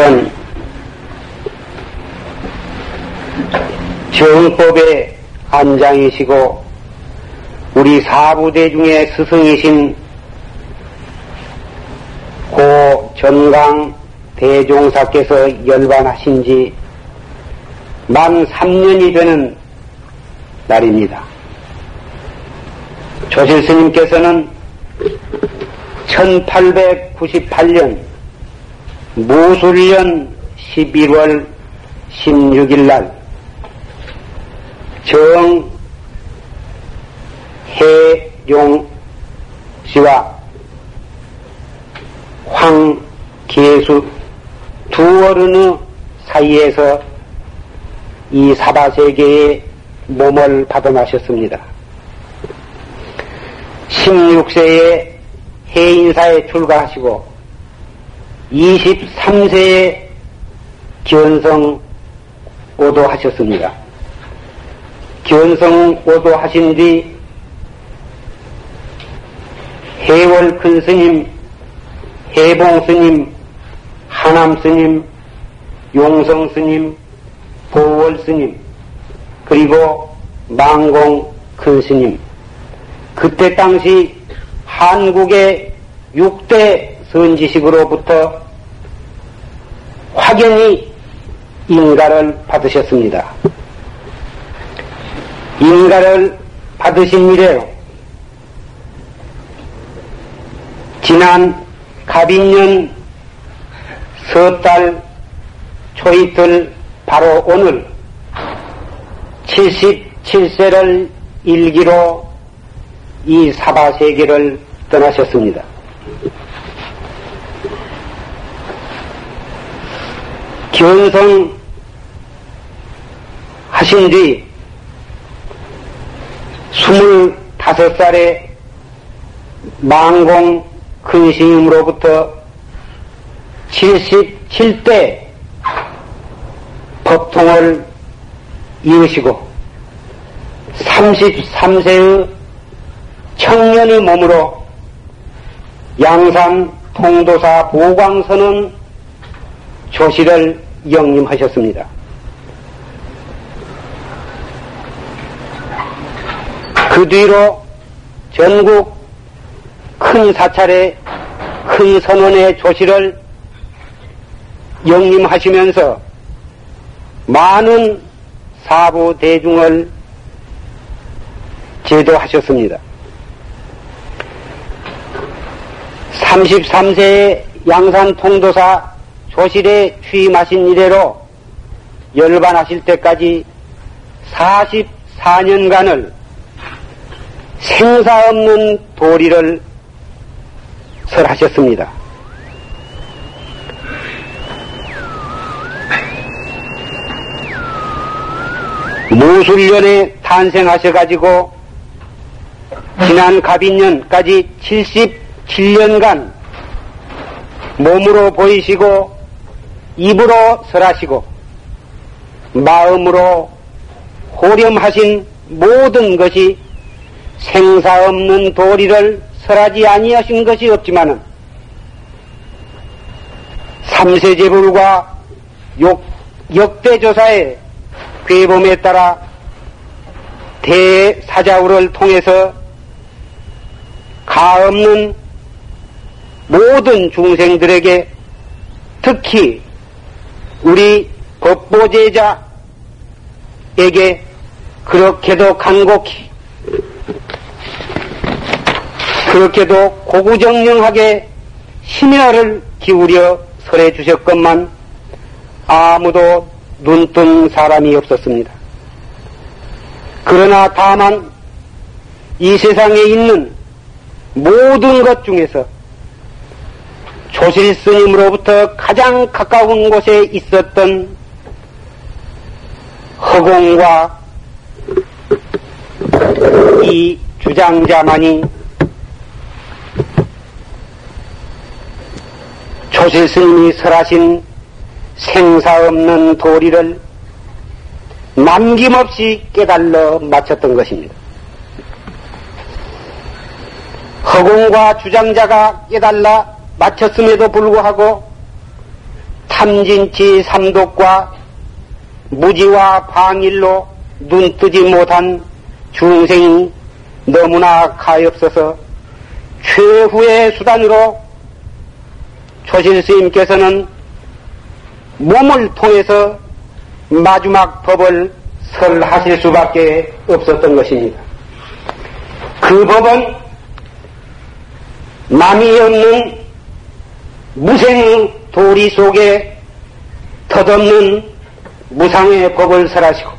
그런 정법의 안장이시고 우리 사부대 중에 스승이신 고 전강 대종사께서 열반하신 지 만 3년이 되는 날입니다. 조실 스님께서는 1898년 무술년 11월 16일 날 정해용 씨와 황계수 두 어른의 사이에서 이 사바세계의 몸을 받아나셨습니다. 16세에 해인사에 출가하시고 23세에 견성 오도하셨습니다. 견성 오도하신 뒤 해월 큰 스님, 해봉 스님, 하남 스님, 용성 스님, 보월 스님, 그리고 망공 큰 스님, 그때 당시 한국의 6대 선지식으로부터 확연히 인가를 받으셨습니다. 인가를 받으신 이래로 지난 갑인년 서달 초이틀 바로 오늘 77세를 일기로 이 사바세계를 떠나셨습니다. 견성 하신 뒤 25살에 망공 근심으로부터 77대 법통을 이으시고 33세의 청년의 몸으로 양산 통도사 보광선은 조시를 영림하셨습니다. 그 뒤로 전국 큰 사찰의 큰 선원의 조시를 영림하시면서 많은 사부 대중을 제도하셨습니다. 33세의 양산 통도사 조실에 취임하신 이래로 열반하실 때까지 44년간을 생사 없는 도리를 설하셨습니다. 무술년에 탄생하셔가지고 지난 갑인년까지 77년간 몸으로 보이시고 입으로 설하시고 마음으로 호렴하신 모든 것이 생사 없는 도리를 설하지 아니하신 것이 없지만은 삼세제불과 역대조사의 괴범에 따라 대사자우를 통해서 가 없는 모든 중생들에게 특히 우리 법보제자에게 그렇게도 간곡히 그렇게도 고구정령하게 심야를 기울여 설해 주셨건만 아무도 눈뜬 사람이 없었습니다. 그러나 다만 이 세상에 있는 모든 것 중에서 조실 스님으로부터 가장 가까운 곳에 있었던 허공과 이 주장자만이 조실 스님이 설하신 생사 없는 도리를 남김없이 깨달러 마쳤던 것입니다. 허공과 주장자가 깨달라 마쳤음에도 불구하고 삼진치 삼독과 무지와 방일로 눈 뜨지 못한 중생이 너무나 가엾어서 최후의 수단으로 조실 스님께서는 몸을 통해서 마지막 법을 설하실 수밖에 없었던 것입니다. 그 법은 남이 없는 무생 도리 속에 덧없는 무상의 법을 설하시고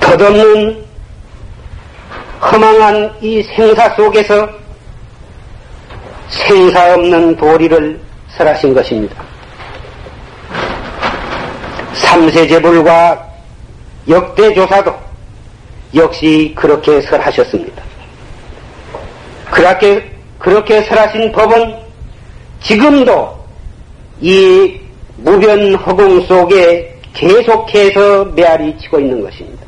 덧없는 허망한 이 생사 속에서 생사 없는 도리를 설하신 것입니다. 삼세제불과 역대조사도 역시 그렇게 설하셨습니다. 그렇게, 그렇게 설하신 법은 지금도 이 무변 허공 속에 계속해서 메아리 치고 있는 것입니다.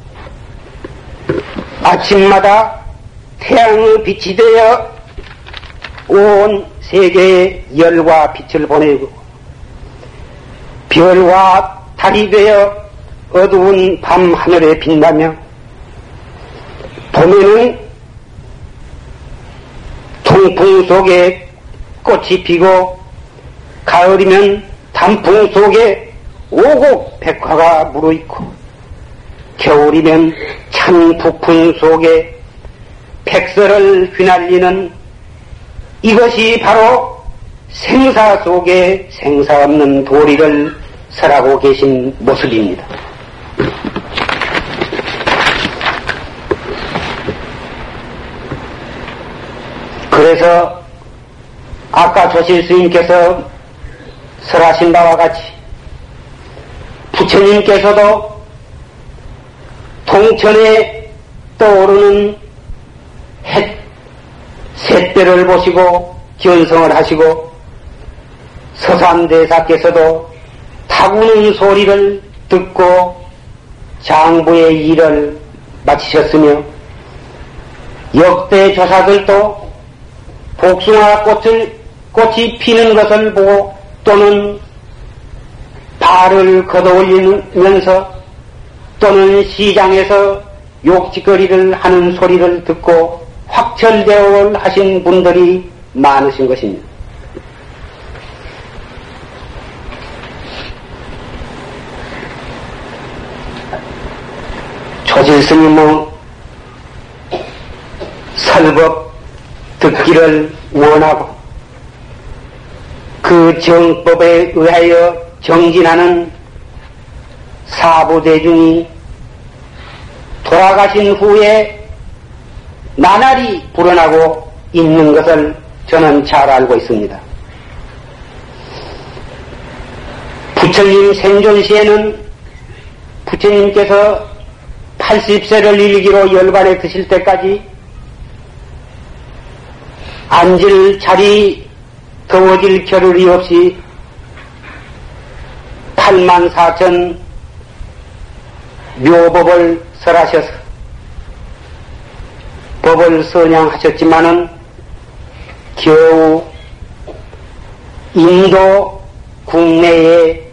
아침마다 태양의 빛이 되어 온 세계에 열과 빛을 보내고 별과 달이 되어 어두운 밤 하늘에 빛나며 봄에는 통풍 속에 꽃이 피고 가을이면 단풍 속에 오곡 백화가 무르익고 겨울이면 찬 북풍 속에 백설을 휘날리는 이것이 바로 생사 속에 생사 없는 도리를 설하고 계신 모습입니다. 그래서 아까 조실 스님께서 설하신 바와 같이 부처님께서도 동천에 떠오르는 햇, 샛별을 보시고 견성을 하시고 서산대사께서도 타구는 소리를 듣고 장부의 일을 마치셨으며 역대 조사들도 복숭아 꽃을 꽃이 피는 것을 보고 또는 발을 걷어 올리면서 또는 시장에서 욕짓거리를 하는 소리를 듣고 확철대오를 하신 분들이 많으신 것입니다. 조실 스님은 설법 듣기를 원하고 그 정법에 의하여 정진하는 사부대중이 돌아가신 후에 나날이 불어나고 있는 것을 저는 잘 알고 있습니다. 부처님 생존 시에는 부처님께서 80세를 일기로 열반에 드실 때까지 앉을 자리 더워질 겨를이 없이 8만 4천 묘법을 설하셔서 법을 선양하셨지만은 겨우 인도 국내에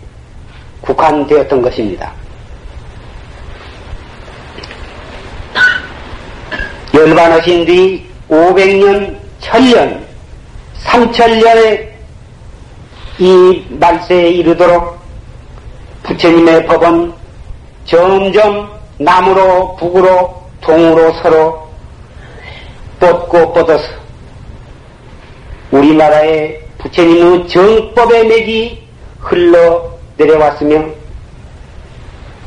국한되었던 것입니다. 열반하신 뒤 500년, 1000년, 3000년의 이 말세에 이르도록 부처님의 법은 점점 남으로 북으로 동으로 서로 뻗고 뻗어서 우리나라의 부처님의 정법의 맥이 흘러 내려왔으며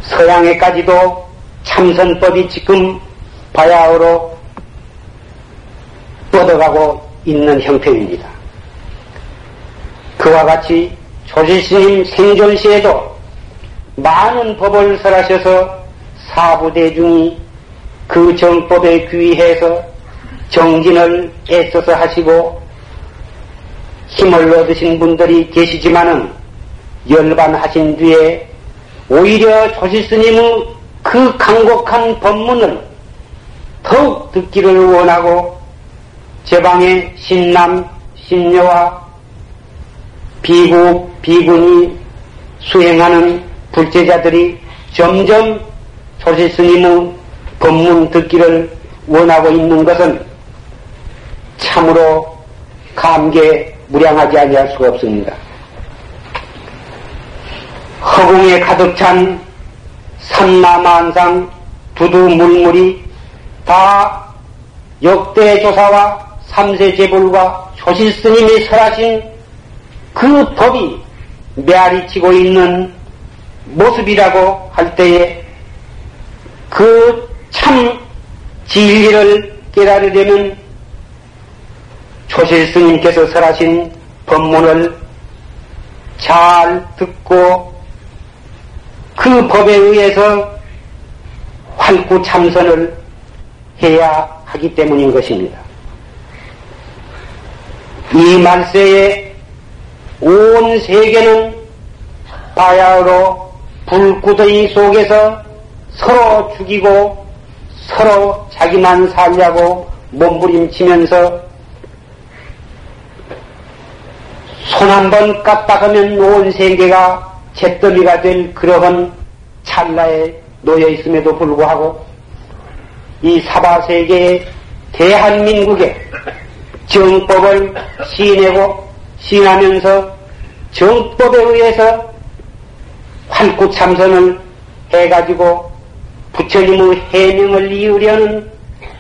서양에까지도 참선법이 지금 바야흐로 뻗어가고 있는 형편입니다. 그와 같이 조지스님 생존 시에도 많은 법을 설하셔서 사부대중이 그 정법에 귀해서 정진을 애써서 하시고 힘을 얻으신 분들이 계시지만은 열반하신 뒤에 오히려 조실스님의 그 강곡한 법문을 더욱 듣기를 원하고 제방의 신남, 신녀와 비구, 비군이 수행하는 불제자들이 점점 조실 스님의 법문 듣기를 원하고 있는 것은 참으로 감개 무량하지 아니할 수가 없습니다. 허공에 가득 찬 삼라만상 두두물물이 다 역대 조사와 삼세 제불과 조실 스님이 설하신 그 법이 메아리치고 있는 모습이라고 할 때에 그 참 진리를 깨달으려면 조실 스님께서 설하신 법문을 잘 듣고 그 법에 의해서 활구 참선을 해야 하기 때문인 것입니다. 이 말세에 온 세계는 바야흐로 불구덩이 속에서 서로 죽이고 서로 자기만 살려고 몸부림치면서 손 한 번 깜빡하면 온 세계가 잿더미가 될 그러한 찰나에 놓여 있음에도 불구하고 이 사바세계의 대한민국에 정법을 시인하고 시인하면서 정법에 의해서 활구참선을 해가지고 부처님의 해명을 이으려는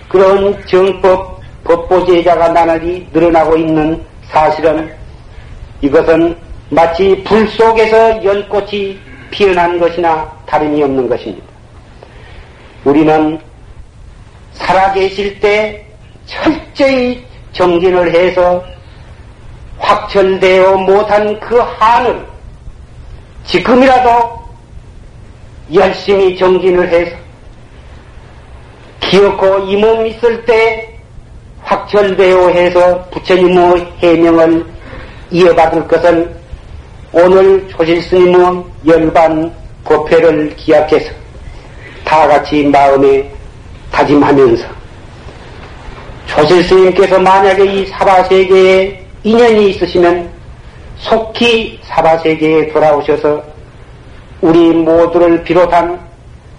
그런 정법 법보제자가 나날이 늘어나고 있는 사실은 이것은 마치 불 속에서 연꽃이 피어난 것이나 다름이 없는 것입니다. 우리는 살아계실 때 철저히 정진을 해서 확철되어 못한 그 한을 지금이라도 열심히 정진을 해서 기어코 이 몸 있을 때 확철되어 해서 부처님의 해명을 이어받을 것은 오늘 조실스님은 열반 법회를 기약해서 다 같이 마음에 다짐하면서 조실 스님께서 만약에 이 사바세계에 인연이 있으시면 속히 사바세계에 돌아오셔서 우리 모두를 비롯한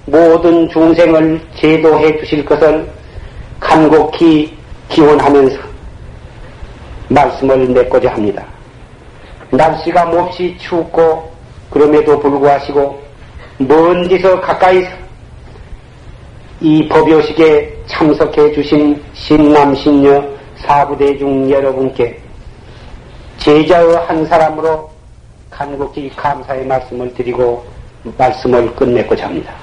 모든 중생을 제도해 주실 것을 간곡히 기원하면서 말씀을 맺고자 합니다. 날씨가 몹시 춥고 그럼에도 불구하시고 먼 데서 가까이서 이 법요식에 참석해 주신 신남 신녀 사부대중 여러분께 제자의 한 사람으로 간곡히 감사의 말씀을 드리고 말씀을 끝맺고자 합니다.